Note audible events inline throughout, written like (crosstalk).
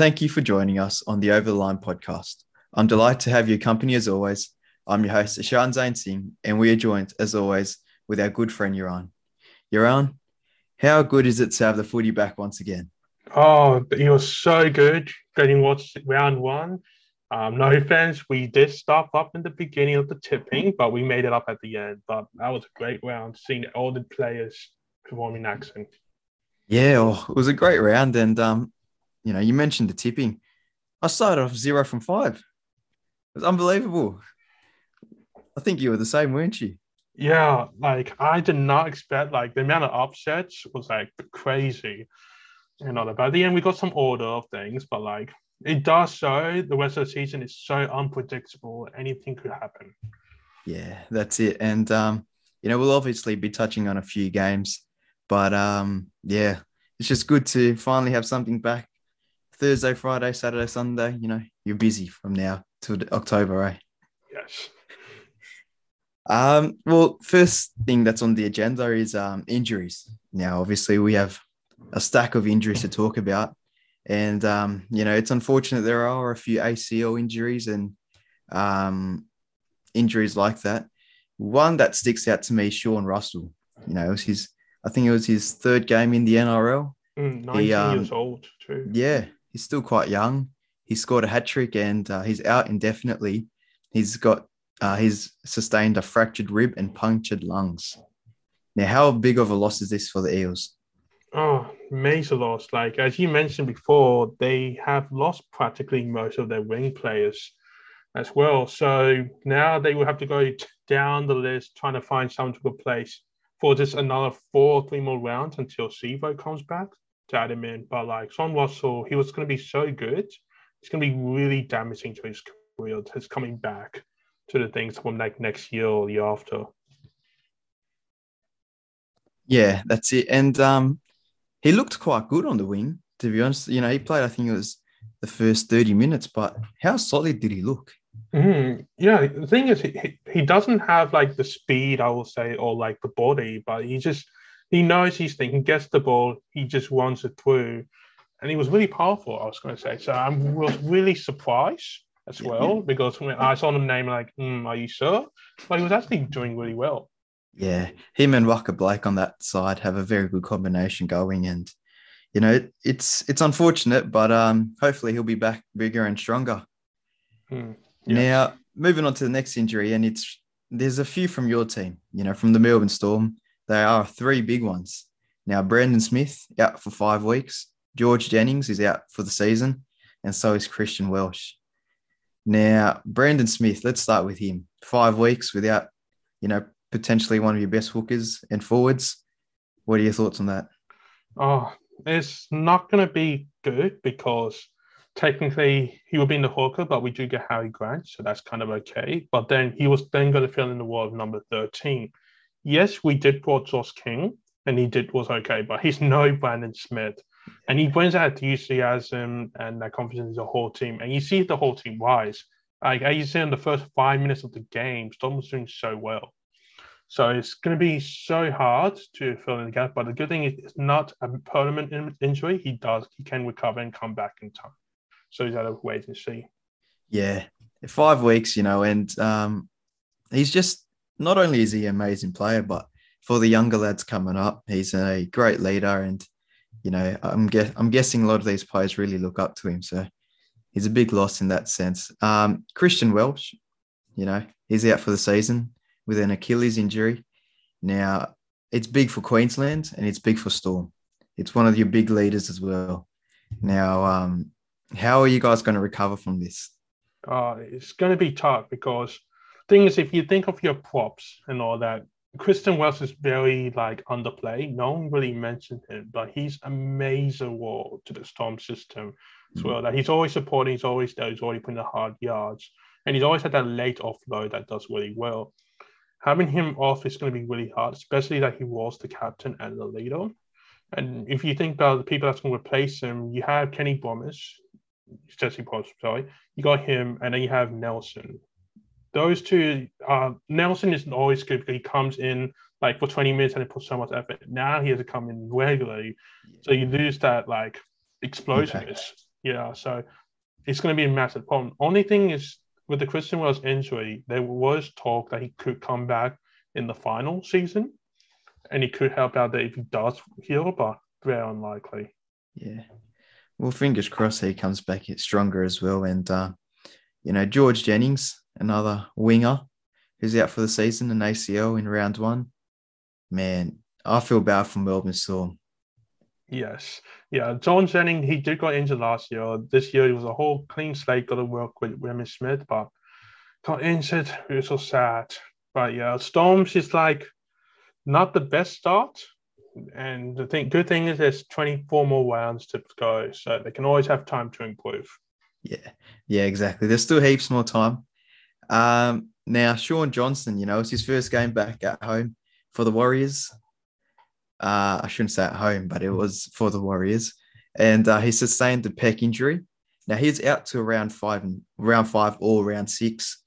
thank you for joining us on the Over the Line podcast. I'm delighted to have your company as always. I'm your host, Ishan Zain Singh, and we are joined, as always, with our good friend, Yaran. Yaran, how good is it to have the footy back once again? Oh, it was so good getting watched round one. Um, no offense, we did stop up in the beginning of the tipping, but we made it up at the end. But that was a great round, seeing all the players performing accent. Yeah, well, it was a great round, and um, you know, you mentioned the tipping. I started off zero from five. It was unbelievable. I think you were the same, weren't you? Yeah, like I did not expect like the amount of upsets was like crazy. You know, but at the end we got some order of things, but like it does show the rest of the season is so unpredictable. Anything could happen. Yeah, that's it. And um, you know, we'll obviously be touching on a few games, but um, yeah, it's just good to finally have something back Thursday, Friday, Saturday, Sunday, you know, you're busy from now to October, right? Yes. Um, well, first thing that's on the agenda is um, injuries. Now, obviously, we have a stack of injuries to talk about. And, um, you know, it's unfortunate there are a few ACL injuries and um, injuries like that. One that sticks out to me Sean Russell. You know, it was his, I think it was his third game in the NRL. Mm, 19 he, um, years old, too. Yeah, He's still quite young. He scored a hat trick and uh, he's out indefinitely. He's got uh, he's sustained a fractured rib and punctured lungs. Now, how big of a loss is this for the Eels? Oh, major loss. Like as you mentioned before, they have lost practically most of their wing players as well. So now they will have to go down the list trying to find someone to replace for just another four, three more rounds until Sivo comes back to in. But like Sean Russell, he was going to be so good. It's going to be really damaging to his career. His coming back to the things from like next year or the year after. Yeah, that's it. And um, he looked quite good on the wing, to be honest. You know, he played, I think it was the first 30 minutes, but how solid did he look? Mm, yeah, the thing is, he, he doesn't have like the speed, I will say, or like the body, but he just he knows he's thinking, gets the ball. He just runs it through, and he was really powerful. I was going to say. So I was really surprised as well because when I saw him name, like, mm, "Are you sure?" But he was actually doing really well. Yeah, him and Waqa Blake on that side have a very good combination going, and you know it's it's unfortunate, but um, hopefully he'll be back bigger and stronger. Hmm. Now, moving on to the next injury, and it's there's a few from your team, you know, from the Melbourne Storm. There are three big ones. Now, Brandon Smith out for five weeks. George Jennings is out for the season, and so is Christian Welch. Now, Brandon Smith, let's start with him. Five weeks without, you know, potentially one of your best hookers and forwards. What are your thoughts on that? Oh, it's not going to be good because technically he will be in the hooker, but we do get Harry Grant, so that's kind of okay. But then he was then going to fill in the role of number 13 yes, we did brought Josh King, and he did was okay, but he's no Brandon Smith. And he brings out the enthusiasm and that confidence in the whole team. And you see the whole team rise. Like as you see in the first five minutes of the game, Storm was doing so well. So it's going to be so hard to fill in the gap. But the good thing is, it's not a permanent in- injury. He does, he can recover and come back in time. So he's got to wait and see. Yeah, five weeks, you know, and um, he's just not only is he an amazing player, but for the younger lads coming up, he's a great leader. And, you know, I'm, guess, I'm guessing a lot of these players really look up to him. So he's a big loss in that sense. Um, Christian Welch, you know, he's out for the season with an Achilles injury. Now, it's big for Queensland and it's big for Storm. It's one of your big leaders as well. Now, um, how are you guys going to recover from this? Uh, it's going to be tough because thing is, if you think of your props and all that, Christian Wells is very like underplayed. No one really mentioned him, but he's a major role to the Storm system as mm-hmm. well. That he's always supporting, he's always there, he's always putting the hard yards, and he's always had that late offload that does really well. Having him off is going to be really hard, especially that he was the captain and the leader. And if you think about the people that's going to replace him, you have Kenny Bromwich, Jesse Bromwich, sorry, you got him, and then you have Nelson, those two, uh, Nelson isn't always good because he comes in like for 20 minutes and he puts so much effort. Now he has to come in regularly. So you lose that like explosiveness. Yeah, so it's going to be a massive problem. Only thing is with the Christian Wells injury, there was talk that he could come back in the final season, and he could help out there if he does heal, but very unlikely. Yeah. Well, fingers crossed he comes back stronger as well. And, uh, you know, George Jennings, another winger who's out for the season, an ACL in round one. Man, I feel bad for Melbourne Storm. Yes. Yeah. John Jennings, he did got injured last year. This year, it was a whole clean slate, got to work with Reimis Smith, but got injured. It was so sad. But yeah, Storms is like not the best start. And the thing, good thing is there's 24 more rounds to go, so they can always have time to improve. Yeah, yeah, exactly. There's still heaps more time. Um, now, Shaun Johnson, you know, it's his first game back at home for the Warriors. Uh, I shouldn't say at home, but it was for the Warriors, and uh, he sustained a pec injury. Now he's out to around five and round five or round six.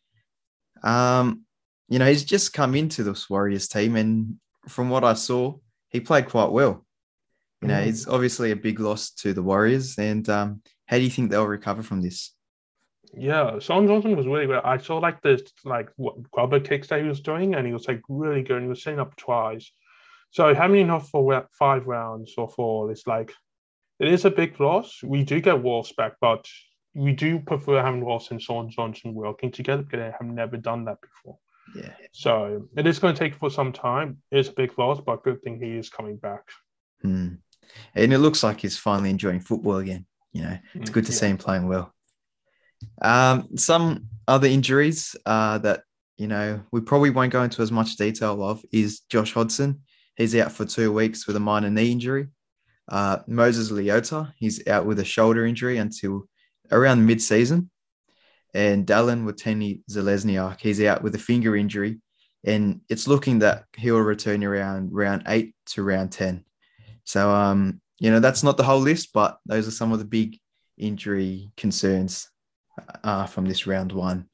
Um, you know, he's just come into this Warriors team, and from what I saw, he played quite well. You know, mm. it's obviously a big loss to the Warriors. And um, how do you think they'll recover from this? Yeah, Shaun Johnson was really good. I saw like this like what grubber kicks that he was doing, and he was like really good. And he was setting up tries. So having enough for five rounds or four is like it is a big loss. We do get Wolves back, but we do prefer having Ross and Sean Johnson working together because they have never done that before. Yeah. So it is going to take for some time. It's a big loss, but good thing he is coming back. Hmm. And it looks like he's finally enjoying football again. You know, it's good to yeah. see him playing well. Um, some other injuries uh, that you know we probably won't go into as much detail of is Josh Hodgson. He's out for two weeks with a minor knee injury. Uh, Moses Leota, he's out with a shoulder injury until around mid-season and Dallin Watene Zelezniak, he's out with a finger injury, and it's looking that he'll return around round eight to round 10. So, um, you know, that's not the whole list, but those are some of the big injury concerns uh, from this round one.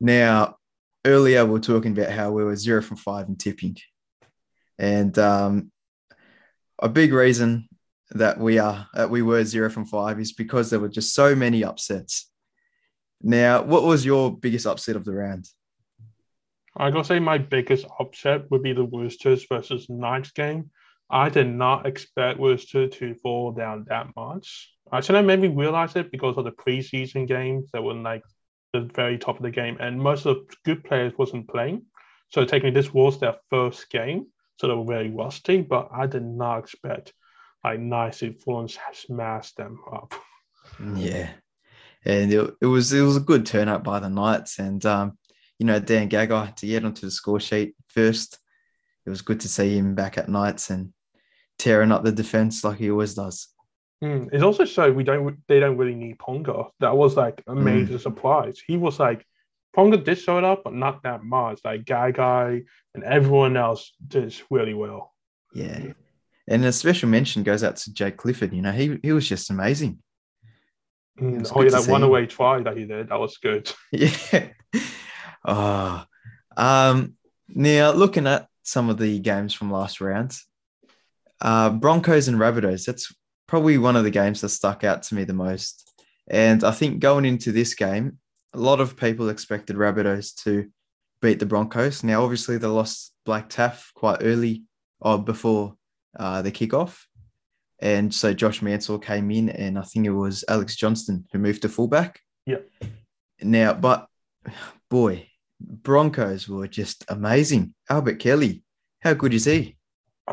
Now, earlier we were talking about how we were zero from five in tipping. And um, a big reason that we are that we were zero from five is because there were just so many upsets. Now, what was your biggest upset of the round? I gotta say my biggest upset would be the Roosters versus Knights game. I did not expect Roosters to fall down that much. I should have maybe realized it because of the preseason games that were like the very top of the game, and most of the good players wasn't playing. So technically, this was their first game, so they were very rusty. But I did not expect like nice influence smash them up. Yeah, and it, it was it was a good turnout by the Knights, and um, you know Dane Gagai to get onto the score sheet first. It was good to see him back at Knights and tearing up the defense like he always does. Mm. It's also so we don't they don't really need Ponga. That was like a major mm. surprise. He was like Ponga did show it up, but not that much. Like Gagai and everyone else did really well. Yeah. And a special mention goes out to Jake Clifford. You know, he he was just amazing. Mm, oh, yeah, that one away try that he did, that was good. (laughs) (laughs) Yeah. oh, um, now looking at some of the games from last round, uh, Broncos and Rabbitohs, that's probably one of the games that stuck out to me the most. And I think going into this game, a lot of people expected Rabbitohs to beat the Broncos. Now, obviously, they lost Blake Taaffe quite early or before uh, the kickoff. And so Josh Mansour came in, and I think it was Alex Johnston who moved to fullback. Yeah. Now, but (sighs) boy, Broncos were just amazing. Albert Kelly, how good is he?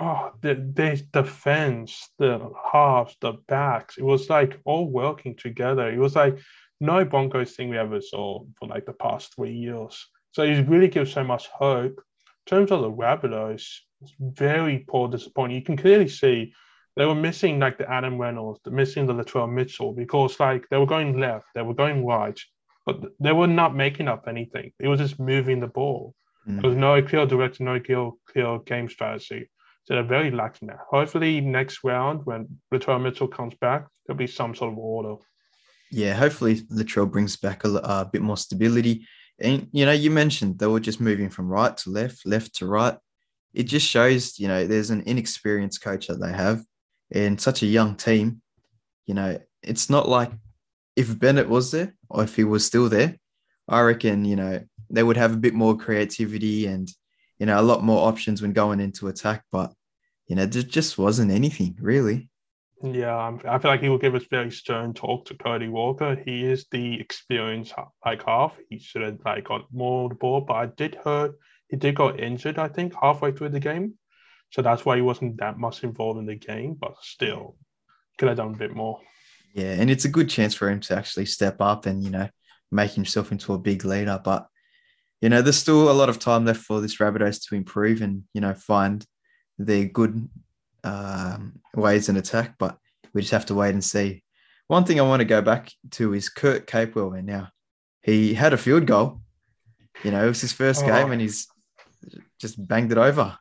Oh, the, the defense, the halves, the backs, it was like all working together. It was like no Broncos thing we ever saw for like the past three years. So it really gives so much hope. In terms of the Rabbitohs, it's very poor disappointing. You can clearly see they were missing like the Adam Reynolds, the missing the Latrell Mitchell because like they were going left, they were going right, but they were not making up anything. It was just moving the ball. Mm. There was no clear direction, no clear, clear game strategy. So they're very lacking there. Hopefully next round when Latrell Mitchell comes back, there'll be some sort of order. Yeah, hopefully Latrell brings back a, a bit more stability. And you know, you mentioned they were just moving from right to left, left to right. It just shows, you know, there's an inexperienced coach that they have and such a young team, you know, it's not like if Bennett was there or if he was still there, I reckon, you know, they would have a bit more creativity and, you know, a lot more options when going into attack. But, you know, there just wasn't anything really. Yeah, I feel like he will give us very stern talk to Cody Walker. He is the experienced like half. He should have like got more of the ball, but I did heard he did got injured. I think halfway through the game, so that's why he wasn't that much involved in the game. But still, could have done a bit more. Yeah, and it's a good chance for him to actually step up and you know make himself into a big leader. But you know, there's still a lot of time left for this Rabbitohs to improve and you know find their good um, ways in attack, but we just have to wait and see. One thing I want to go back to is Kurt Capewell. And now he had a field goal. You know, it was his first oh. game, and he's just banged it over.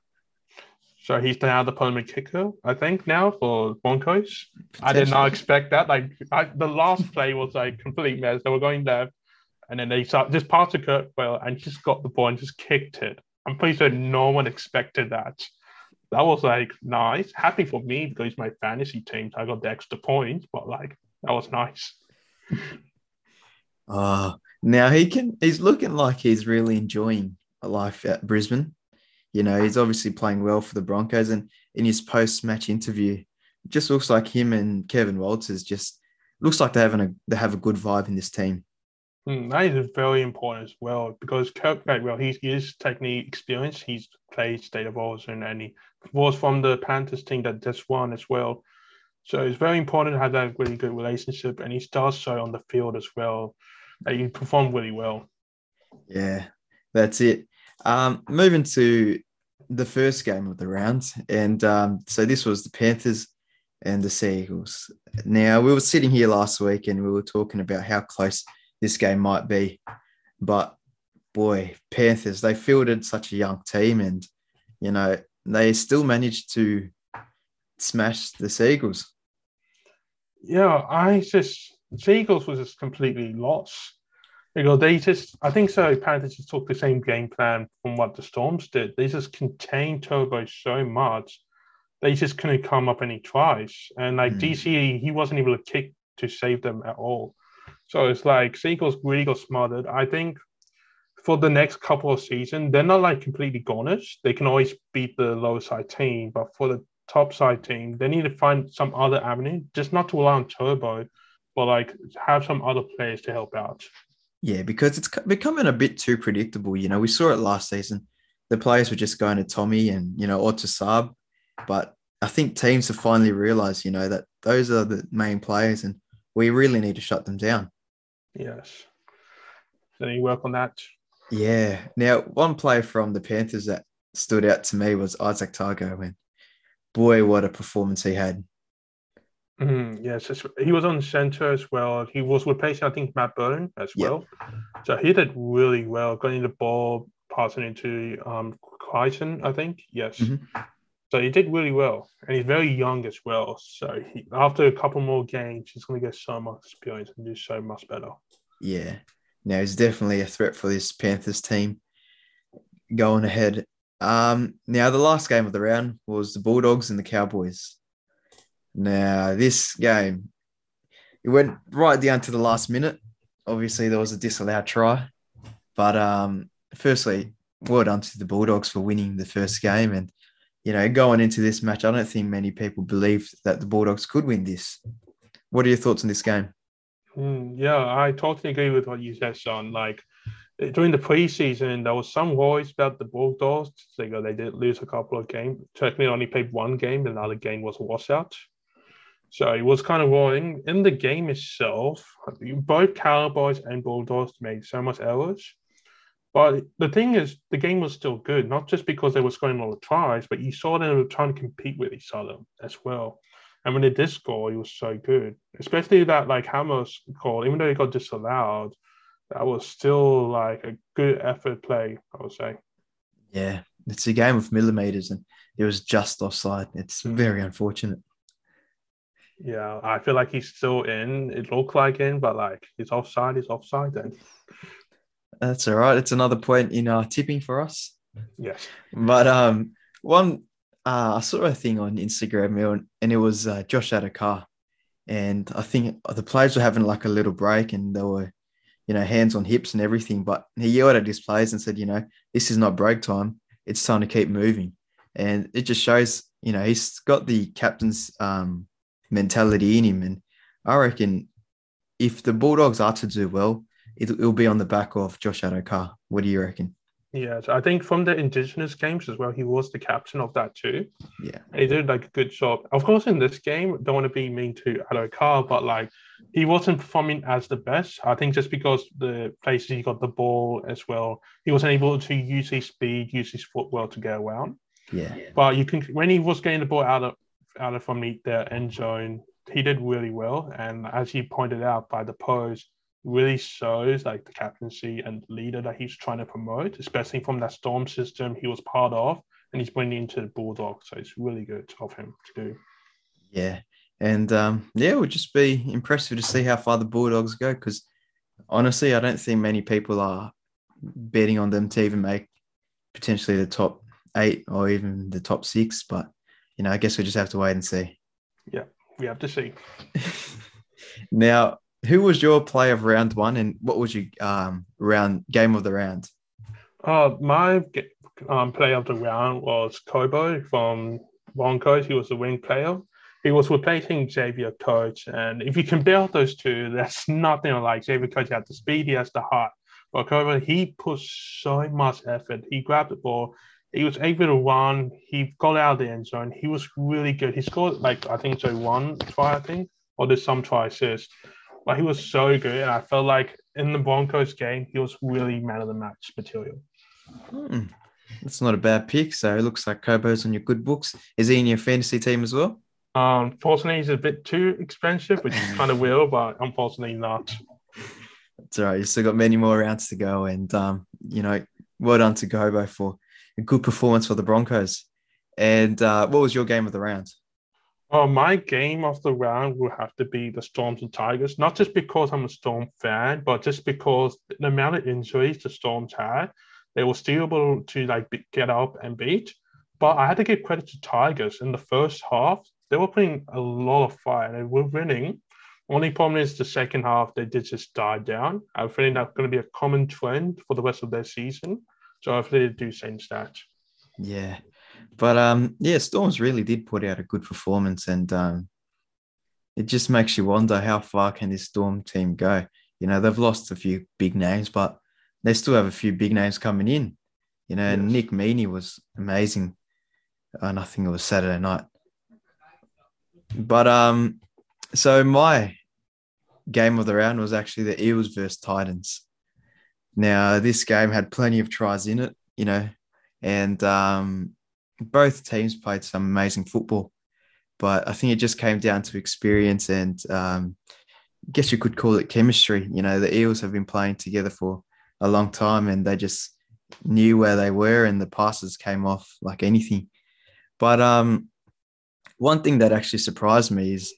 So he's now the permanent kicker, I think, now for Broncos. I did not expect that. Like I, the last play was like complete mess. They were going there, and then they just passed to Kurt well and just got the ball and just kicked it. I'm pretty sure no one expected that that was like nice. Happy for me because my fantasy team, so I got the extra points, but like that was nice. Uh now he can he's looking like he's really enjoying a life at Brisbane. You know, he's obviously playing well for the Broncos and in his post-match interview, just looks like him and Kevin Walters just looks like they're having a they have a good vibe in this team. Mm, that is very important as well because Kirk well, he's he is technically experienced. He's played State of Origin and he was from the Panthers team that just won as well. So it's very important to have that really good relationship, and he does so on the field as well. Uh, he performed really well. Yeah, that's it. Um, moving to the first game of the round, and um, so this was the Panthers and the Sea Eagles. Now we were sitting here last week, and we were talking about how close this game might be. But boy, Panthers, they fielded such a young team and, you know, they still managed to smash the Seagulls. Yeah, I just, Seagulls was just completely lost. You know, they just, I think so. Panthers just took the same game plan from what the Storms did. They just contained Turbo so much, they just couldn't come up any tries. And like mm. DC, he wasn't able to kick to save them at all. So it's like Seagulls really got smothered. I think for the next couple of seasons, they're not like completely goners. They can always beat the lower side team, but for the top side team, they need to find some other avenue, just not to rely on Turbo, but like have some other players to help out. Yeah, because it's becoming a bit too predictable. You know, we saw it last season. The players were just going to Tommy and, you know, or to Saab. But I think teams have finally realized, you know, that those are the main players and we really need to shut them down. Yes. Any work on that? Yeah. Now, one player from the Panthers that stood out to me was Izack Tago, and boy, what a performance he had. Mm, yes, he was on center as well. He was replacing, I think, Matt Burton as well. So he did really well, getting the ball, passing into um Crichton, I think. Yes. Mm-hmm. So he did really well, and he's very young as well. So he, after a couple more games, he's going to get so much experience and do so much better. Yeah, now he's definitely a threat for this Panthers team going ahead. Um, now the last game of the round was the Bulldogs and the Cowboys. Now this game, it went right down to the last minute. Obviously, there was a disallowed try, but um, firstly, well done to the Bulldogs for winning the first game and you know, going into this match, I don't think many people believed that the Bulldogs could win this. What are your thoughts on this game? Mm, yeah, I totally agree with what you said, Sean. Like during the preseason, there was some voice about the Bulldogs. They go, they did lose a couple of games. Technically, only played one game. The other game was a washout. So it was kind of worrying. In the game itself, both Cowboys and Bulldogs made so much errors. But the thing is, the game was still good, not just because they were scoring all the tries, but you saw them trying to compete with each other as well. And when they did score, it was so good, especially that like Hammer's call, even though it got disallowed, that was still like a good effort play, I would say. Yeah, it's a game of millimeters, and it was just offside. It's hmm. very unfortunate. Yeah, I feel like he's still in. It looked like in, but like he's offside. He's offside then. That's all right. It's another point in uh, tipping for us. Yes. But um, one, uh, I saw a thing on Instagram and it was uh, Josh Addo-Carr. and I think the players were having like a little break, and they were, you know, hands on hips and everything. But he yelled at his players and said, you know, this is not break time. It's time to keep moving, and it just shows, you know, he's got the captain's um, mentality in him, and I reckon if the Bulldogs are to do well, it, will be on the back of Josh Addo-Carr. What do you reckon? Yeah, I think from the Indigenous games as well, he was the captain of that too. Yeah, he did like a good job. Of course, in this game, don't want to be mean to Addo-Carr, but like he wasn't performing as the best. I think just because the places he got the ball as well, he wasn't able to use his speed, use his footwork to get around. Yeah, but you can when he was getting the ball out of out of from the, the end zone, he did really well. And as he pointed out by the pose, really shows like the captaincy and leader that he's trying to promote, especially from that storm system he was part of, and he's bringing into the Bulldog. So it's really good of him to do. Yeah, and um, yeah, it would just be impressive to see how far the Bulldogs go because honestly, I don't think many people are betting on them to even make potentially the top eight or even the top six. But you know, I guess we just have to wait and see. Yeah, we have to see. (laughs) now, who was your play of round one, and what was your um, round game of the round? Uh, my um, play of the round was Cobbo from Broncos. He was the wing player. He was replacing Xavier Coates, and if you compare those two, that's nothing like Xavier Coates. had the speed, he has the heart. But Cobbo, he put so much effort. He grabbed the ball, he was able to run. He got out of the end zone. He was really good. He scored like I think so one try, I think, or there's some try assist. But he was so good, and I felt like in the Broncos game, he was really man of the match material. Hmm. That's not a bad pick. So it looks like Cobbo's on your good books. Is he in your fantasy team as well? Um, unfortunately, he's a bit too expensive, which is kind of will, (laughs) but unfortunately not. That's all right. You still got many more rounds to go, and um, you know, well done to Cobbo for a good performance for the Broncos. And uh, what was your game of the round? Oh, my game of the round will have to be the Storms and Tigers, not just because I'm a Storm fan, but just because the amount of injuries the Storms had, they were still able to like get up and beat. But I had to give credit to Tigers in the first half. They were putting a lot of fire they were winning. Only problem is the second half they did just die down. I think that's going to be a common trend for the rest of their season. So hopefully they do change that. Yeah. But um, yeah, Storms really did put out a good performance, and um, it just makes you wonder how far can this Storm team go. You know, they've lost a few big names, but they still have a few big names coming in. You know, yes. Nick Meaney was amazing, and I think it was Saturday night. But um, so my game of the round was actually the Eels versus Titans. Now, this game had plenty of tries in it, you know, and um, both teams played some amazing football. But I think it just came down to experience and um, I guess you could call it chemistry. You know, the Eels have been playing together for a long time and they just knew where they were and the passes came off like anything. But um, one thing that actually surprised me is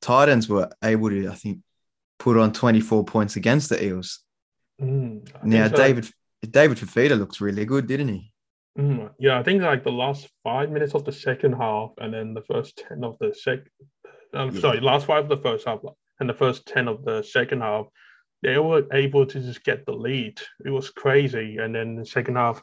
Titans were able to, I think, put on 24 points against the Eels. Mm, now, so. David David Fifita looks really good, didn't he? Mm, yeah, I think like the last five minutes of the second half, and then the first ten of the second. I'm um, yeah. sorry, last five of the first half, and the first ten of the second half, they were able to just get the lead. It was crazy, and then the second half,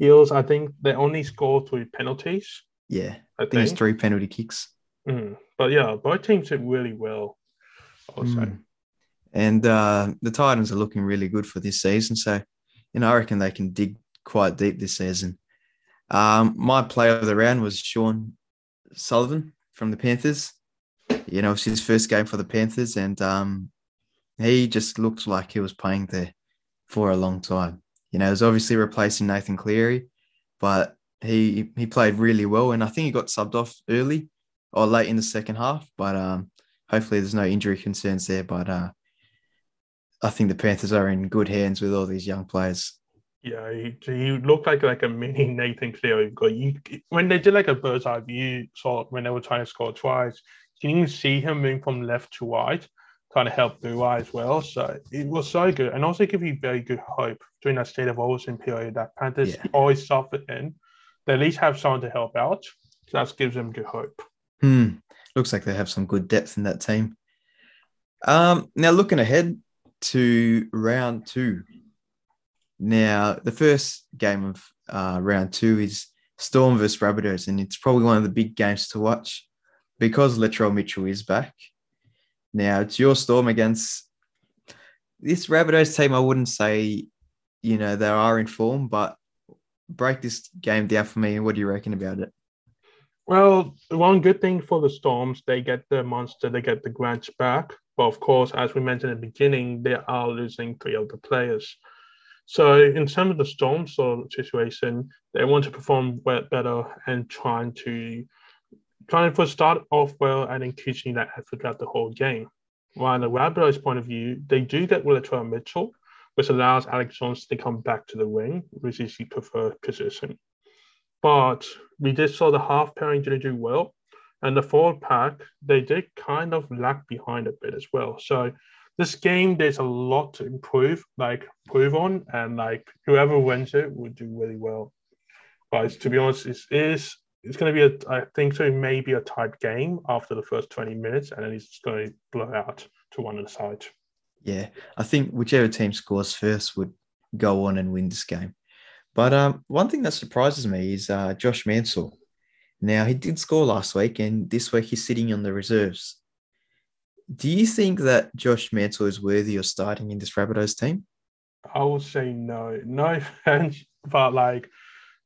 Eels, I think they only scored through penalties. Yeah, I, I think, think, it's three penalty kicks. Mm, but yeah, both teams did really well. Mm. And uh, the Titans are looking really good for this season. So, you know, I reckon they can dig quite deep this season. Um, my player of the round was Sean Sullivan from the Panthers. You know, it's his first game for the Panthers, and um, he just looked like he was playing there for a long time. You know, he was obviously replacing Nathan Cleary, but he he played really well, and I think he got subbed off early or late in the second half. But um, hopefully, there's no injury concerns there. But uh, I think the Panthers are in good hands with all these young players. Yeah, he, he looked like like a mini Nathan Cleary. You, when they did like a bird's eye view, saw when they were trying to score twice, you can see him moving from left to right, trying to help Bua as well. So it was so good, and also give you very good hope during that state of origin period that Panthers yeah. always suffered in. They at least have someone to help out. So that gives them good hope. Hmm. Looks like they have some good depth in that team. Um, now looking ahead to round two. Now the first game of uh, round two is Storm versus Rabbitohs, and it's probably one of the big games to watch because Latrell Mitchell is back. Now it's your Storm against this Rabbitohs team. I wouldn't say, you know, they are in form, but break this game down for me. What do you reckon about it? Well, one good thing for the Storms, they get the monster, they get the Grants back. But of course, as we mentioned in the beginning, they are losing three of the players. So in terms of the Storm sort of situation, they want to perform better and trying to trying to start off well and then increasing that effort throughout the whole game. While in the Rabbitohs point of view, they do get Latrell Mitchell, which allows Alex Jones to come back to the wing, which is his preferred position. But we did saw the half pairing didn't do well. And the forward pack, they did kind of lag behind a bit as well. So this game, there's a lot to improve, like improve on, and like whoever wins it would do really well. But to be honest, it is it's going to be a I think so maybe a tight game after the first 20 minutes, and then it's going to blow out to one of the sides. Yeah, I think whichever team scores first would go on and win this game. But um, one thing that surprises me is uh, Josh Mansour Now, he did score last week, and this week he's sitting on the reserves. Do you think that Josh Mansour is worthy of starting in this Rabbitohs team? I would say no. No offense, (laughs) but like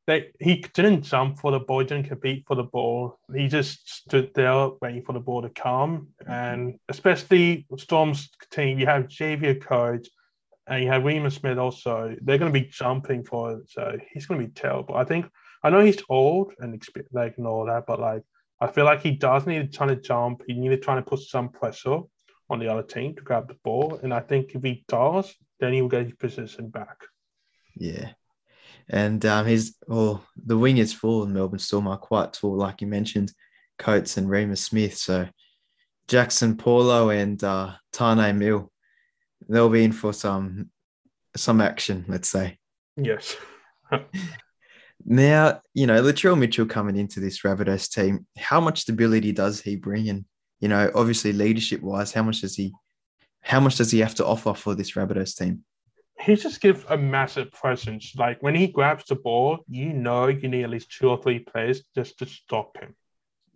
they, he didn't jump for the ball, didn't compete for the ball. He just stood there waiting for the ball to come. Mm-hmm. And especially Storm's team, you have Xavier Coates and you have William Smith also. They're going to be jumping for it, so he's going to be terrible. I think I know he's old and like and all that, but like I feel like he does need to try to jump. He needs to try to put some pressure on the other team to grab the ball, and I think if he does, then he will get his position back. Yeah. And um, he's well, the wing is full, and Melbourne Storm are quite tall, like you mentioned, Coates and Reimis Smith. So Jaxson Paulo and uh, Taane Milne they'll be in for some some action, let's say. Yes. (laughs) now, you know, Latrell Mitchell coming into this Rabbitohs team, how much stability does he bring? And, you know, obviously leadership wise, how much does he how much does he have to offer for this Rabbitohs team? He just gives a massive presence. Like when he grabs the ball, you know you need at least two or three players just to stop him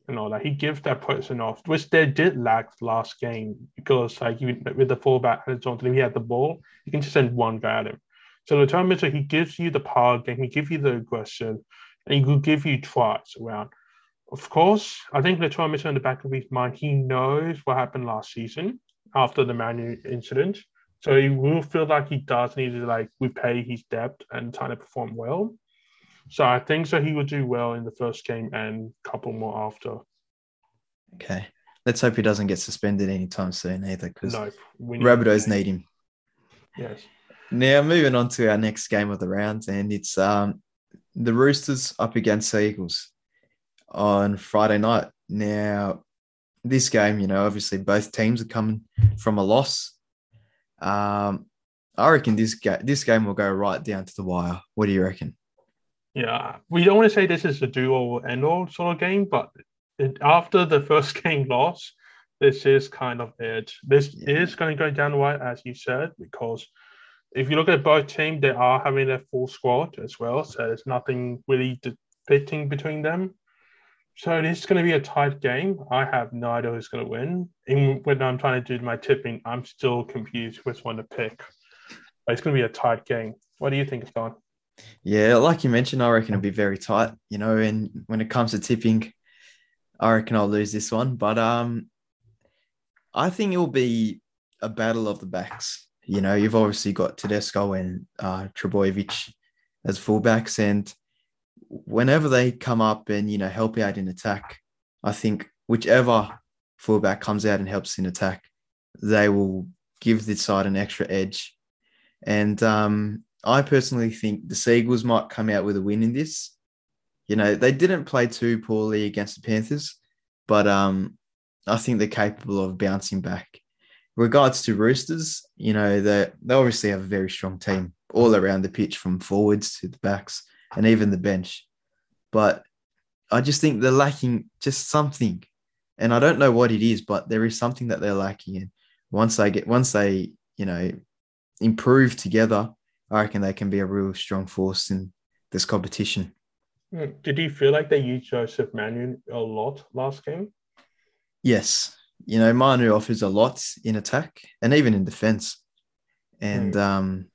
and all that. He gives that person off, which they did lack last game because like you, with the fullback Johnson, if he had the ball, you can just send one guy at him. So the time he gives you the power game, he gives you the aggression, and he will give you tries around. Of course, I think Latrell Mitchell in the back of his mind, he knows what happened last season after the Manu incident. So he will feel like he does need to like repay his debt and try to perform well. So I think so he will do well in the first game and a couple more after. Okay. Let's hope he doesn't get suspended anytime soon either, because no, Rabbitohs need him. Yes. Now moving on to our next game of the round, and it's um, the Roosters up against the Eagles on Friday night. Now, this game, you know, obviously both teams are coming from a loss. Um, I reckon this ga- this game will go right down to the wire. What do you reckon? Yeah, we don't want to say this is a do or end all sort of game, but it, after the first (laughs) game loss, this is kind of it. This yeah. is going to go down the wire, as you said, because if you look at both teams, they are having their full squad as well. So there's nothing really fitting between them. So this is going to be a tight game. I have no idea who's going to win. Even when I'm trying to do my tipping, I'm still confused which one to pick. But it's going to be a tight game. What do you think, Don? Yeah, like you mentioned, I reckon it'll be very tight. You know, and when it comes to tipping, I reckon I'll lose this one. But um, I think it'll be a battle of the backs. You know, you've obviously got Tedesco and uh, Trbojevic as fullbacks, and whenever they come up and you know help out in attack, I think whichever fullback comes out and helps in attack, they will give this side an extra edge. And um, I personally think the Seagulls might come out with a win in this. You know, they didn't play too poorly against the Panthers, but um, I think they're capable of bouncing back. Regards to Roosters, you know, they they obviously have a very strong team all around the pitch from forwards to the backs and even the bench. But I just think they're lacking just something. And I don't know what it is, but there is something that they're lacking in. once they get once they you know improve together, I reckon they can be a real strong force in this competition. Did you feel like they used Joseph Manu a lot last game? Yes, you know Manu offers a lot in attack and even in defense, and Mm. um,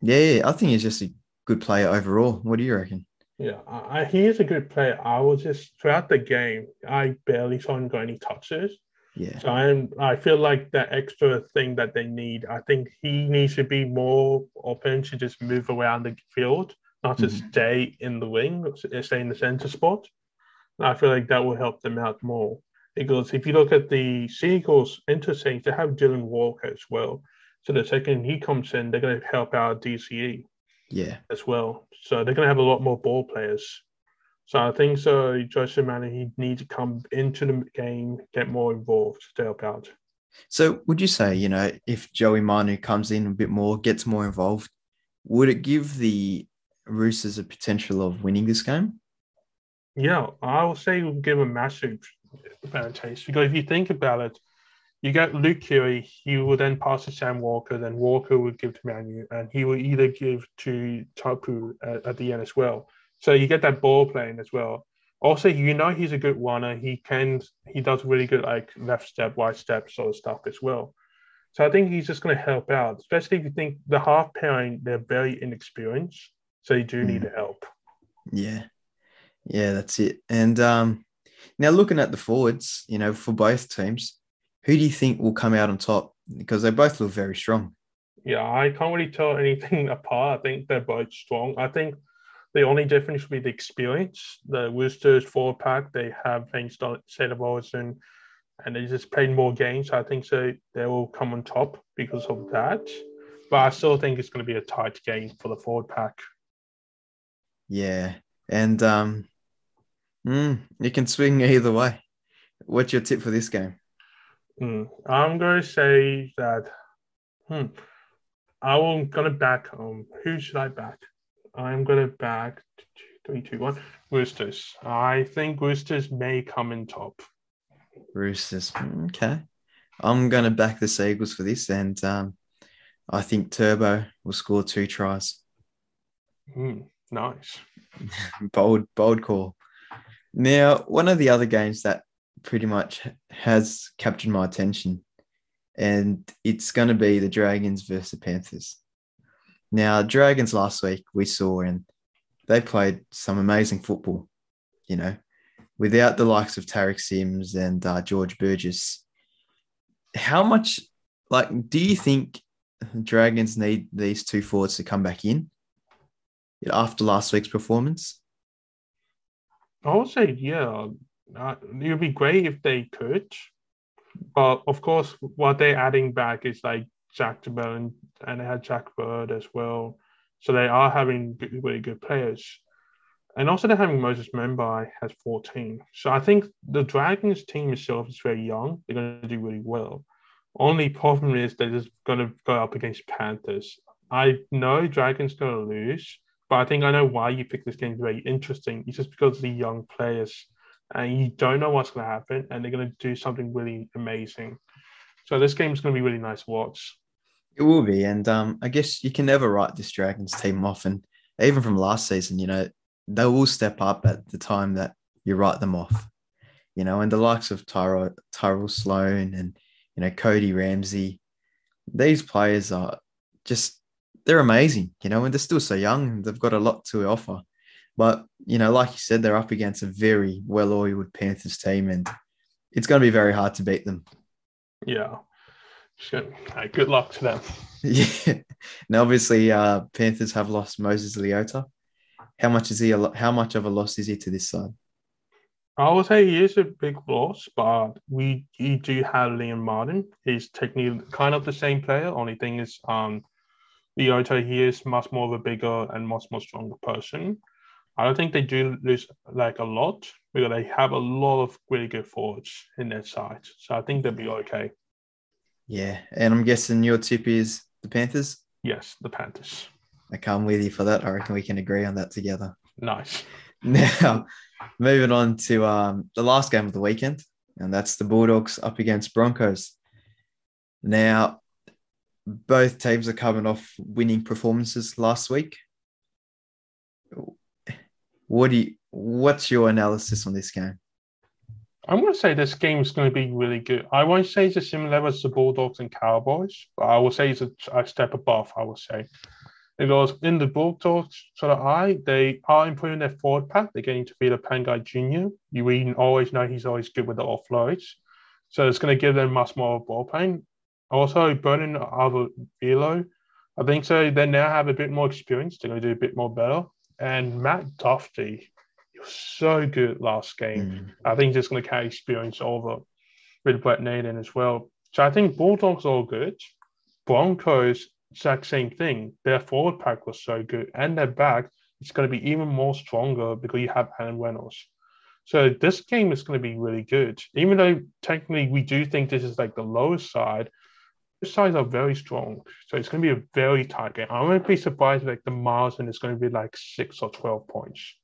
yeah, I think he's just a good player overall. What do you reckon? Yeah, I, he is a good player. I was just throughout the game, I barely saw him go any touches. Yeah, So I'm, I feel like that extra thing that they need. I think he needs to be more open to just move around the field, not just stay in the wing, stay in the center spot. I feel like that will help them out more. Because if you look at the Seagulls interstate, they have Dylan Walker as well. So the second he comes in, they're going to help out DCE yeah, as well. So they're going to have a lot more ball players. So I think so. Joseph Manning, he needs to come into the game, get more involved to help out. So would you say, you know, if Joey Manu comes in a bit more, gets more involved, would it give the Roosters a potential of winning this game? Yeah, I would say we'll give a massive advantage because if you think about it, you get Luke Keary, he will then pass to Sam Walker, then Walker would give to Manu, and he will either give to Tupou at, at the end as well. So you get that ball playing as well. Also, you know he's a good runner. He can he does really good like left step, right step sort of stuff as well. So I think he's just going to help out, especially if you think the half pairing they're very inexperienced, so you do need Mm. help. Yeah. Yeah, that's it. And um, now looking at the forwards, you know, for both teams, who do you think will come out on top? Because they both look very strong. Yeah, I can't really tell anything (laughs) apart. I think they're both strong. I think the only difference would be the experience. The Roosters forward pack, they have things like Seth Wilson and they just played more games. I think so they will come on top because of that. But I still think it's going to be a tight game for the forward pack. Yeah. And um, mm, you can swing either way. What's your tip for this game? Hmm. I'm going to say that. Hmm. I'm going to back. Um, who should I back? I'm going to back three, two, one. Roosters. I think Roosters may come in top. Roosters. Mm, Okay. I'm going to back the Seagulls for this. And um, I think Turbo will score two tries. Hmm. Nice. (laughs) bold, bold call. Now, one of the other games that pretty much has captured my attention, and it's going to be the Dragons versus the Panthers. Now, Dragons last week we saw, and they played some amazing football. You know, without the likes of Tariq Sims and uh, George Burgess, how much, like, do you think Dragons need these two forwards to come back in after last week's performance? I would say, yeah, it would be great if they could. But of course, what they're adding back is like Jack de Belin and they had Jack Bird as well. So they are having really good players. And also they're having Moses Mbye has 14. So I think the Dragons team itself is very young. They're going to do really well. Only problem is they're just going to go up against Panthers. I know Dragons going to lose, but I think I know why you picked this game very interesting. It's just because of the young players, and you don't know what's going to happen, and they're going to do something really amazing. So this game is going to be really nice to watch. It will be, and um, I guess you can never write this Dragons team off. And even from last season, you know, they will step up at the time that you write them off. You know, and the likes of Tyrell, Tyrell Sloan and you know Cody Ramsey, these players are just they're amazing. You know, and they're still so young. And they've got a lot to offer. But you know, like you said, they're up against a very well-oiled Panthers team, and it's going to be very hard to beat them. Yeah. Hey, good luck to them. (laughs) Yeah. Now, obviously, uh, Panthers have lost Moses Leota. How much is he? A how much of a loss is he to this side? I would say he is a big loss, but we you do have Liam Martin. He's technically kind of the same player. Only thing is, um, Leota he is much more of a bigger and much more stronger person. I don't think they do lose like a lot because they have a lot of really good forwards in their side. So I think they'll be okay. Yeah, and I'm guessing your tip is the Panthers. Yes, the Panthers. I come with you for that. I reckon we can agree on that together. Nice. (laughs) Now, moving on to um, the last game of the weekend, and that's the Bulldogs up against Broncos. Now, both teams are coming off winning performances last week. What do you, what's your analysis on this game? I'm going to say this game is going to be really good. I won't say it's a similar level as the Bulldogs and Cowboys, but I will say it's a, a step above, I will say. Because in the Bulldogs sort of eye, they are improving their forward pack. They're getting to be the Pangai Jr. You always know he's always good with the offloads. So it's going to give them much more ball playing. Also, Burton Ava Velo, I think so. They now have a bit more experience. They're going to do a bit more better. And Matt Dufty, he was so good last game. Mm. I think just going to carry experience over with Brent Naden as well. So I think Bulldogs all good. Broncos, exact same thing. Their forward pack was so good, and their back is going to be even more stronger because you have Adam Reynolds. So this game is going to be really good. Even though technically we do think this is like the lowest side, sides are very strong. So it's going to be a very tight game. I wouldn't be surprised if like the margin is going to be like six or 12 points.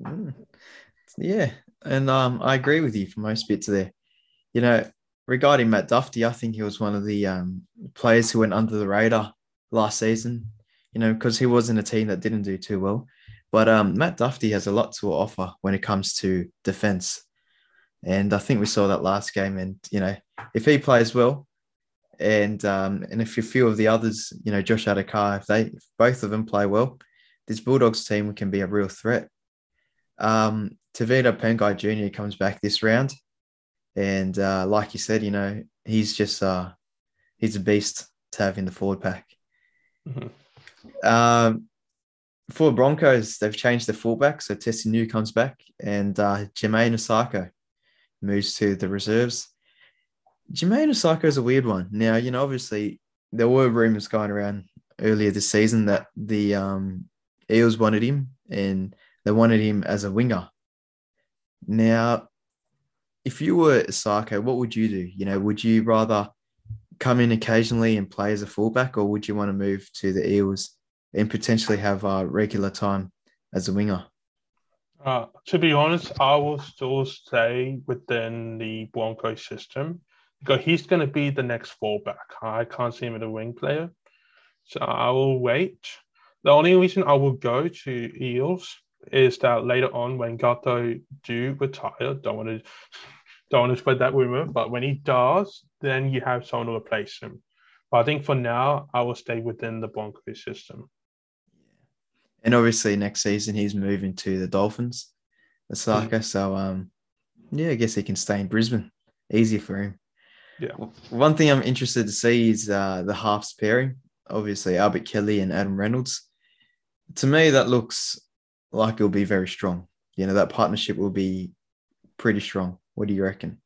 Mm. Yeah, and um, I agree with you for most bits there. You know, regarding Matt Dufty, I think he was one of the um, players who went under the radar last season. You know, because he was in a team that didn't do too well. But um, Matt Dufty has a lot to offer when it comes to defense, and I think we saw that last game. And you know, if he plays well, and um, and if a few of the others, you know, Josh Addo-Carr, if they if both of them play well, this Bulldogs team can be a real threat. Um, Tevita Pangai Jr. comes back this round. And uh, like you said, you know, he's just uh, he's a beast to have in the forward pack. Mm-hmm. Um, for Broncos, they've changed the fullback. So Tesi Niu comes back and uh, Jamayne Isaako moves to the reserves. Jamayne Isaako is a weird one. Now, you know, obviously there were rumors going around earlier this season that the um, Eels wanted him and they wanted him as a winger. Now, if you were Isaako, what would you do? You know, would you rather come in occasionally and play as a fullback, or would you want to move to the Eels and potentially have a regular time as a winger? Uh, to be honest, I will still stay within the Blanco system because he's going to be the next fullback. I can't see him as a wing player. So I will wait. The only reason I will go to Eels is that later on when Gato do retire, don't want to don't want to spread that rumor, but when he does, then you have someone to replace him. But I think for now, I will stay within the Broncos system. And obviously, next season he's moving to the Dolphins, Isaako. Mm. So, um, yeah, I guess he can stay in Brisbane. Easier for him. Yeah. One thing I'm interested to see is uh, the halves pairing. Obviously, Albert Kelly and Adam Reynolds. To me, that looks like it'll be very strong. You know, that partnership will be pretty strong. What do you reckon?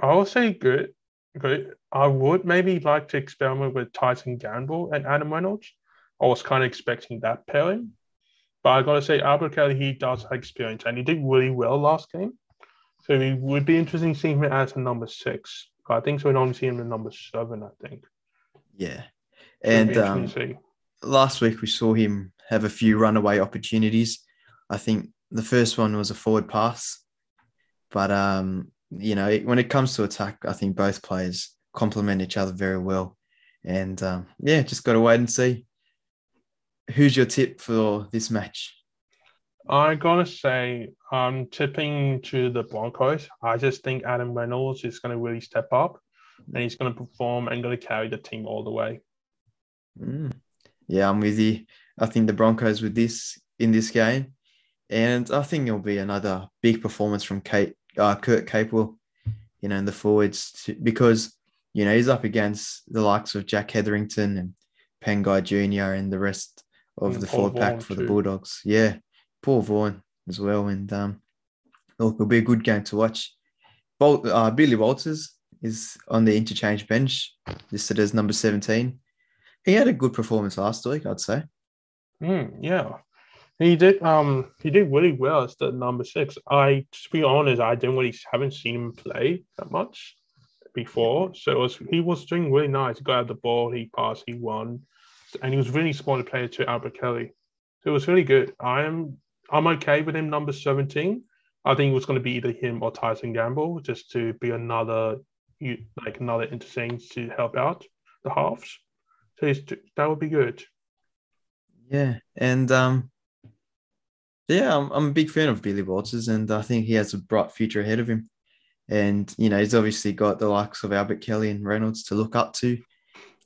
I will say good. Good. I would maybe like to experiment with Tyson Gamble and Adam Reynolds. I was kind of expecting that pairing. But I gotta say, Albert Kelly, he does have experience and he did really well last game. So it would be interesting seeing him as a number six. I think so. We'd only see him in number seven, I think. Yeah. And um, last week we saw him have a few runaway opportunities. I think the first one was a forward pass, but um, you know when it comes to attack, I think both players complement each other very well, and um, yeah, just got to wait and see. Who's your tip for this match? I gotta say, I'm tipping to the Broncos. I just think Adam Reynolds is going to really step up, and he's going to perform and going to carry the team all the way. Mm. Yeah, I'm with you. I think the Broncos with this in this game, and I think it'll be another big performance from Kate, uh, Kurt Capewell. you know, in the forwards to, because you know he's up against the likes of Jack Hetherington and Pangai Jr. and the rest of and the Paul forward pack for too. the Bulldogs. Yeah, Paul Vaughan as well, and um, look, it'll be a good game to watch. Uh, Billy Walters is on the interchange bench, listed as number seventeen. He had a good performance last week, I'd say. Mm, yeah, he did. Um, he did really well as the number six. I, to be honest, I didn't really haven't seen him play that much before. So was he was doing really nice. He got out the ball, he passed, he won, and he was really smart to play to Albert Kelly. So it was really good. I am I'm okay with him number seventeen. I think it was going to be either him or Tyson Gamble just to be another you like another interchange to help out the halves. So that would be good. Yeah, and um, yeah, I'm, I'm a big fan of Billy Walters, and I think he has a bright future ahead of him. And you know, he's obviously got the likes of Albert Kelly and Reynolds to look up to,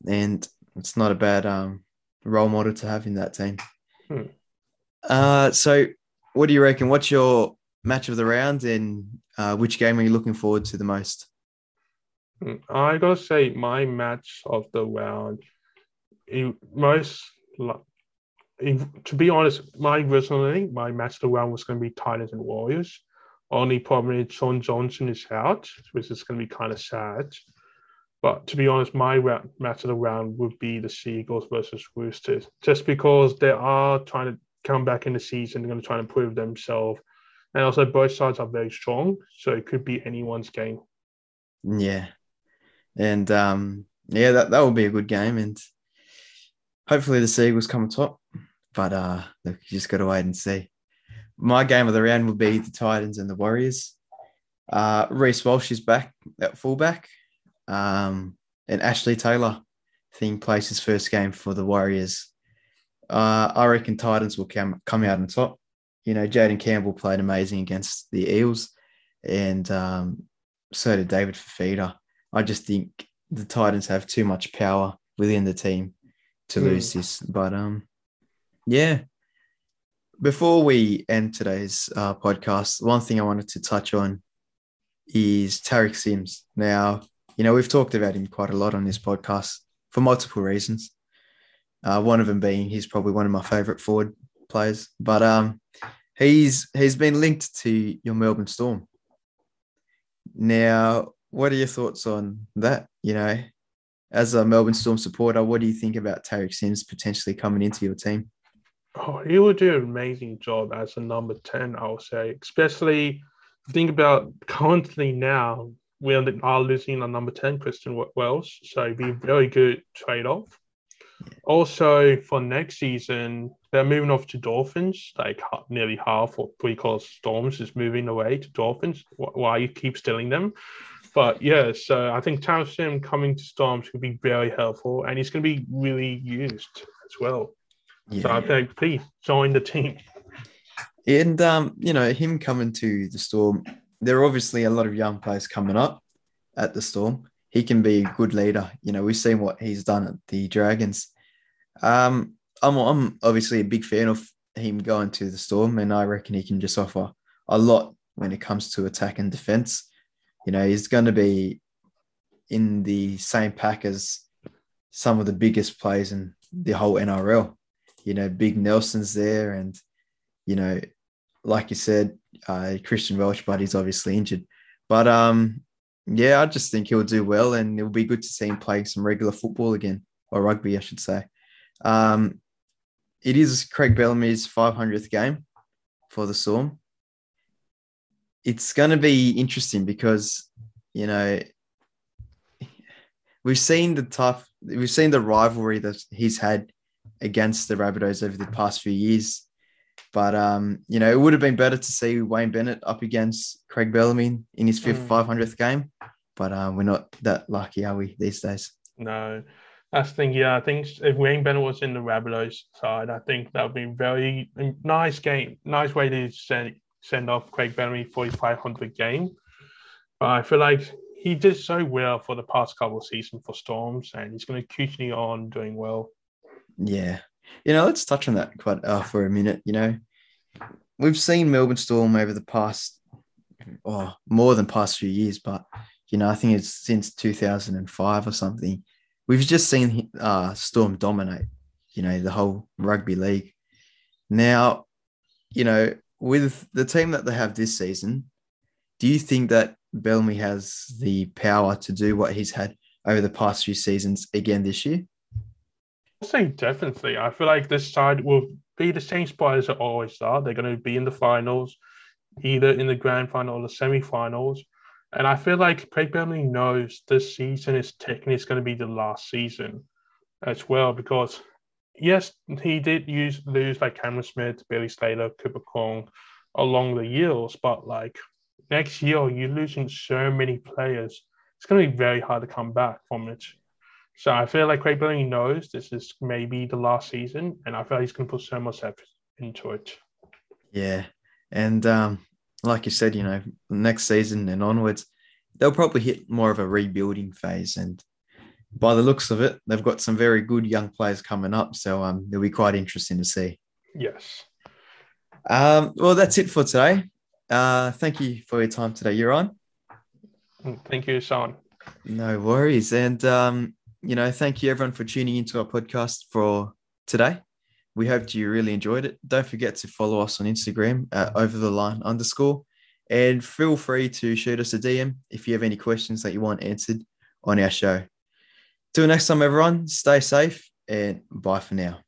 and it's not a bad um, role model to have in that team. Hmm. Uh, so, what do you reckon? What's your match of the round, and uh, which game are you looking forward to the most? Hmm, I gotta say, my match of the round, most to be honest, my personally, my match of the round was going to be Titans and Warriors. Only problem is Shaun Johnson is out, which is going to be kind of sad. But to be honest, my match of the round would be the Seagulls versus Roosters, just because they are trying to come back in the season. They're going to try and prove themselves. And also, both sides are very strong. So it could be anyone's game. Yeah. And um, yeah, that, that will be a good game. And hopefully the Seagulls come top. But uh, look, you just got to wait and see. My game of the round will be the Titans and the Warriors. Uh, Reece Walsh is back at fullback. Um, and Ashley Taylor, I think, plays his first game for the Warriors. Uh, I reckon Titans will come, come out on top. You know, Jayden Campbell played amazing against the Eels, and um, so did David Fifita. I just think the Titans have too much power within the team to mm. lose this. But um, yeah. Before we end today's uh, podcast, one thing I wanted to touch on is Tariq Sims. Now, you know, we've talked about him quite a lot on this podcast for multiple reasons. Uh, one of them being he's probably one of my favorite forward players, but um, he's he's been linked to your Melbourne Storm. Now, what are your thoughts on that? You know, as a Melbourne Storm supporter, what do you think about Tariq Sims potentially coming into your team? Oh, he will do an amazing job as a number 10, I would say. Especially think about currently now, we are losing our number 10, Christian Welch. So it'd be a very good trade off. Also, for next season, they're moving off to Dolphins. Like nearly half or three quarters Storms is moving away to Dolphins. Why you keep stealing them? But yeah, so I think Townsend coming to Storms could be very helpful, and he's going to be really used as well. Yeah. So I think please join the team. And um, you know, him coming to the storm, there are obviously a lot of young players coming up at the storm. He can be a good leader. You know, we've seen what he's done at the Dragons. Um, I'm, I'm obviously a big fan of him going to the storm, and I reckon he can just offer a lot when it comes to attack and defense. You know, he's going to be in the same pack as some of the biggest players in the whole NRL you know, Big Nelson's there, and you know, like you said, uh, Christian Welch, but he's obviously injured. But um, yeah, I just think he'll do well, and it'll be good to see him play some regular football again, or rugby, I should say. Um, it is Craig Bellamy's 500th game for the Storm. It's going to be interesting because, you know, we've seen the tough, we've seen the rivalry that he's had against the Rabbitohs over the past few years. But um, you know, it would have been better to see Wayne Bennett up against Craig Bellamy in his fifth, five hundredth game. But um, we're not that lucky, are we, these days? No, that's the thing. Yeah, I think if Wayne Bennett was in the Rabbitohs side, I think that would be very nice game, nice way to send send off Craig Bellamy for his 500 game. But I feel like he did so well for the past couple of seasons for Storms, and he's going to continue on doing well. Yeah. You know, let's touch on that quite uh, for a minute. You know, we've seen Melbourne Storm over the past, oh, more than past few years, but, you know, I think it's since 2005 or something. We've just seen uh, Storm dominate, you know, the whole rugby league. Now, you know, with the team that they have this season, do you think that Bellamy has the power to do what he's had over the past few seasons again this year? Say definitely. I feel like this side will be the same spot as it always are. They're going to be in the finals, either in the grand final or the semi-finals. And I feel like Craig knows this season is technically it's going to be the last season as well because yes, he did use lose like Cameron Smith, Billy Slater, Cooper Cronk along the years, but like next year you're losing so many players it's going to be very hard to come back from it. So I feel like Craig Bellamy knows this is maybe the last season, and I feel he's going to put so much effort into it. Yeah, and um, like you said, you know, next season and onwards, they'll probably hit more of a rebuilding phase. And by the looks of it, they've got some very good young players coming up. So um, it'll be quite interesting to see. Yes. Um, well, that's it for today. Uh, thank you for your time today. You're on. Mm, thank you, Sean. No worries. And, um, you know, thank you everyone for tuning into our podcast for today. We hope you really enjoyed it. Don't forget to follow us on Instagram at over the line underscore. And feel free to shoot us a DM if you have any questions that you want answered on our show. Till next time, everyone, stay safe and bye for now.